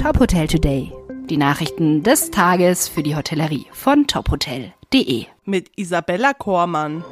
Top Hotel Today. Die Nachrichten des Tages für die Hotellerie von tophotel.de. Mit Isabella Kormann.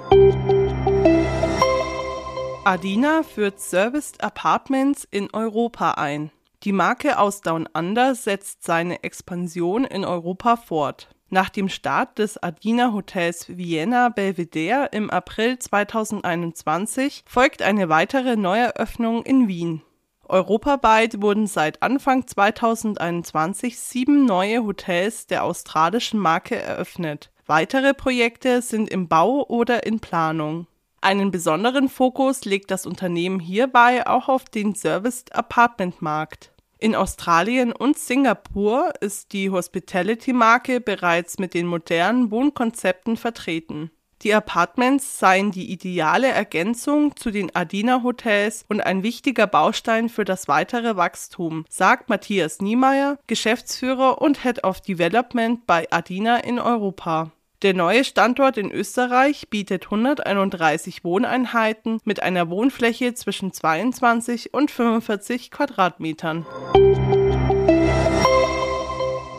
Adina führt Serviced Apartments in Europa ein. Die Marke aus Down Under setzt seine Expansion in Europa fort. Nach dem Start des Adina Hotels Vienna Belvedere im April 2021 folgt eine weitere Neueröffnung in Wien. Europaweit wurden seit Anfang 2021 sieben neue Hotels der australischen Marke eröffnet. Weitere Projekte sind im Bau oder in Planung. Einen besonderen Fokus legt das Unternehmen hierbei auch auf den Serviced Apartment Markt. In Australien und Singapur ist die Hospitality-Marke bereits mit den modernen Wohnkonzepten vertreten. Die Apartments seien die ideale Ergänzung zu den Adina-Hotels und ein wichtiger Baustein für das weitere Wachstum, sagt Matthias Niemeyer, Geschäftsführer und Head of Development bei Adina in Europa. Der neue Standort in Österreich bietet 131 Wohneinheiten mit einer Wohnfläche zwischen 22 und 45 Quadratmetern.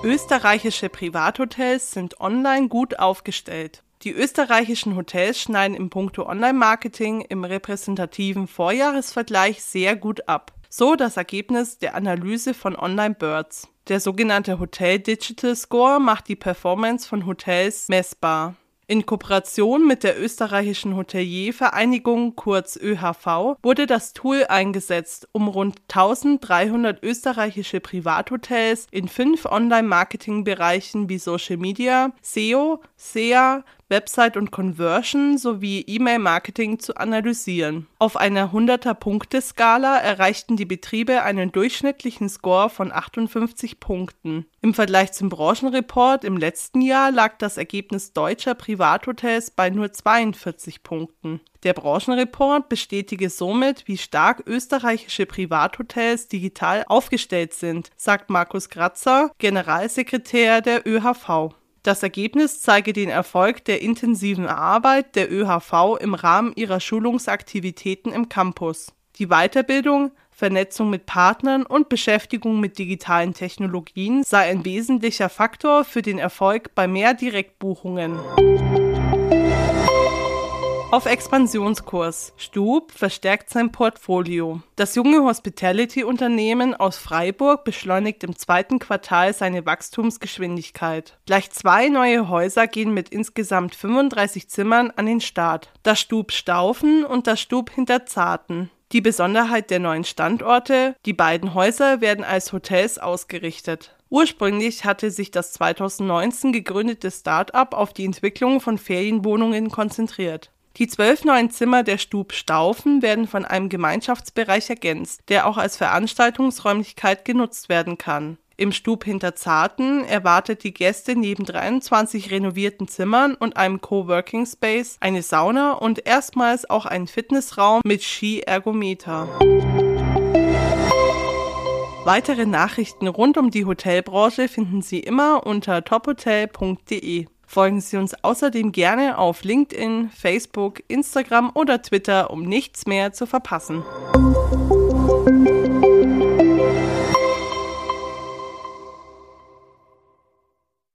Österreichische Privathotels sind online gut aufgestellt. Die österreichischen Hotels schneiden im Punkto Online-Marketing im repräsentativen Vorjahresvergleich sehr gut ab. So das Ergebnis der Analyse von Online Birds. Der sogenannte Hotel Digital Score macht die Performance von Hotels messbar. In Kooperation mit der österreichischen Hoteliervereinigung kurz ÖHV wurde das Tool eingesetzt, um rund 1300 österreichische Privathotels in fünf Online-Marketing-Bereichen wie Social Media, SEO, SEA, Website und Conversion sowie E-Mail-Marketing zu analysieren. Auf einer 100er-Punkte-Skala erreichten die Betriebe einen durchschnittlichen Score von 58 Punkten. Im Vergleich zum Branchenreport im letzten Jahr lag das Ergebnis deutscher Privathotels bei nur 42 Punkten. Der Branchenreport bestätige somit, wie stark österreichische Privathotels digital aufgestellt sind, sagt Markus Kratzer, Generalsekretär der ÖHV. Das Ergebnis zeige den Erfolg der intensiven Arbeit der ÖHV im Rahmen ihrer Schulungsaktivitäten im Campus. Die Weiterbildung, Vernetzung mit Partnern und Beschäftigung mit digitalen Technologien sei ein wesentlicher Faktor für den Erfolg bei mehr Direktbuchungen. Auf Expansionskurs. Stub verstärkt sein Portfolio. Das junge Hospitality-Unternehmen aus Freiburg beschleunigt im zweiten Quartal seine Wachstumsgeschwindigkeit. Gleich zwei neue Häuser gehen mit insgesamt 35 Zimmern an den Start. Das Stub Staufen und das Stub Hinterzarten. Die Besonderheit der neuen Standorte, die beiden Häuser werden als Hotels ausgerichtet. Ursprünglich hatte sich das 2019 gegründete Start-up auf die Entwicklung von Ferienwohnungen konzentriert. Die zwölf neuen Zimmer der Stub Staufen werden von einem Gemeinschaftsbereich ergänzt, der auch als Veranstaltungsräumlichkeit genutzt werden kann. Im Stub hinter Zarten erwartet die Gäste neben 23 renovierten Zimmern und einem Coworking Space eine Sauna und erstmals auch einen Fitnessraum mit Ski-Ergometer. Weitere Nachrichten rund um die Hotelbranche finden Sie immer unter tophotel.de. Folgen Sie uns außerdem gerne auf LinkedIn, Facebook, Instagram oder Twitter, um nichts mehr zu verpassen.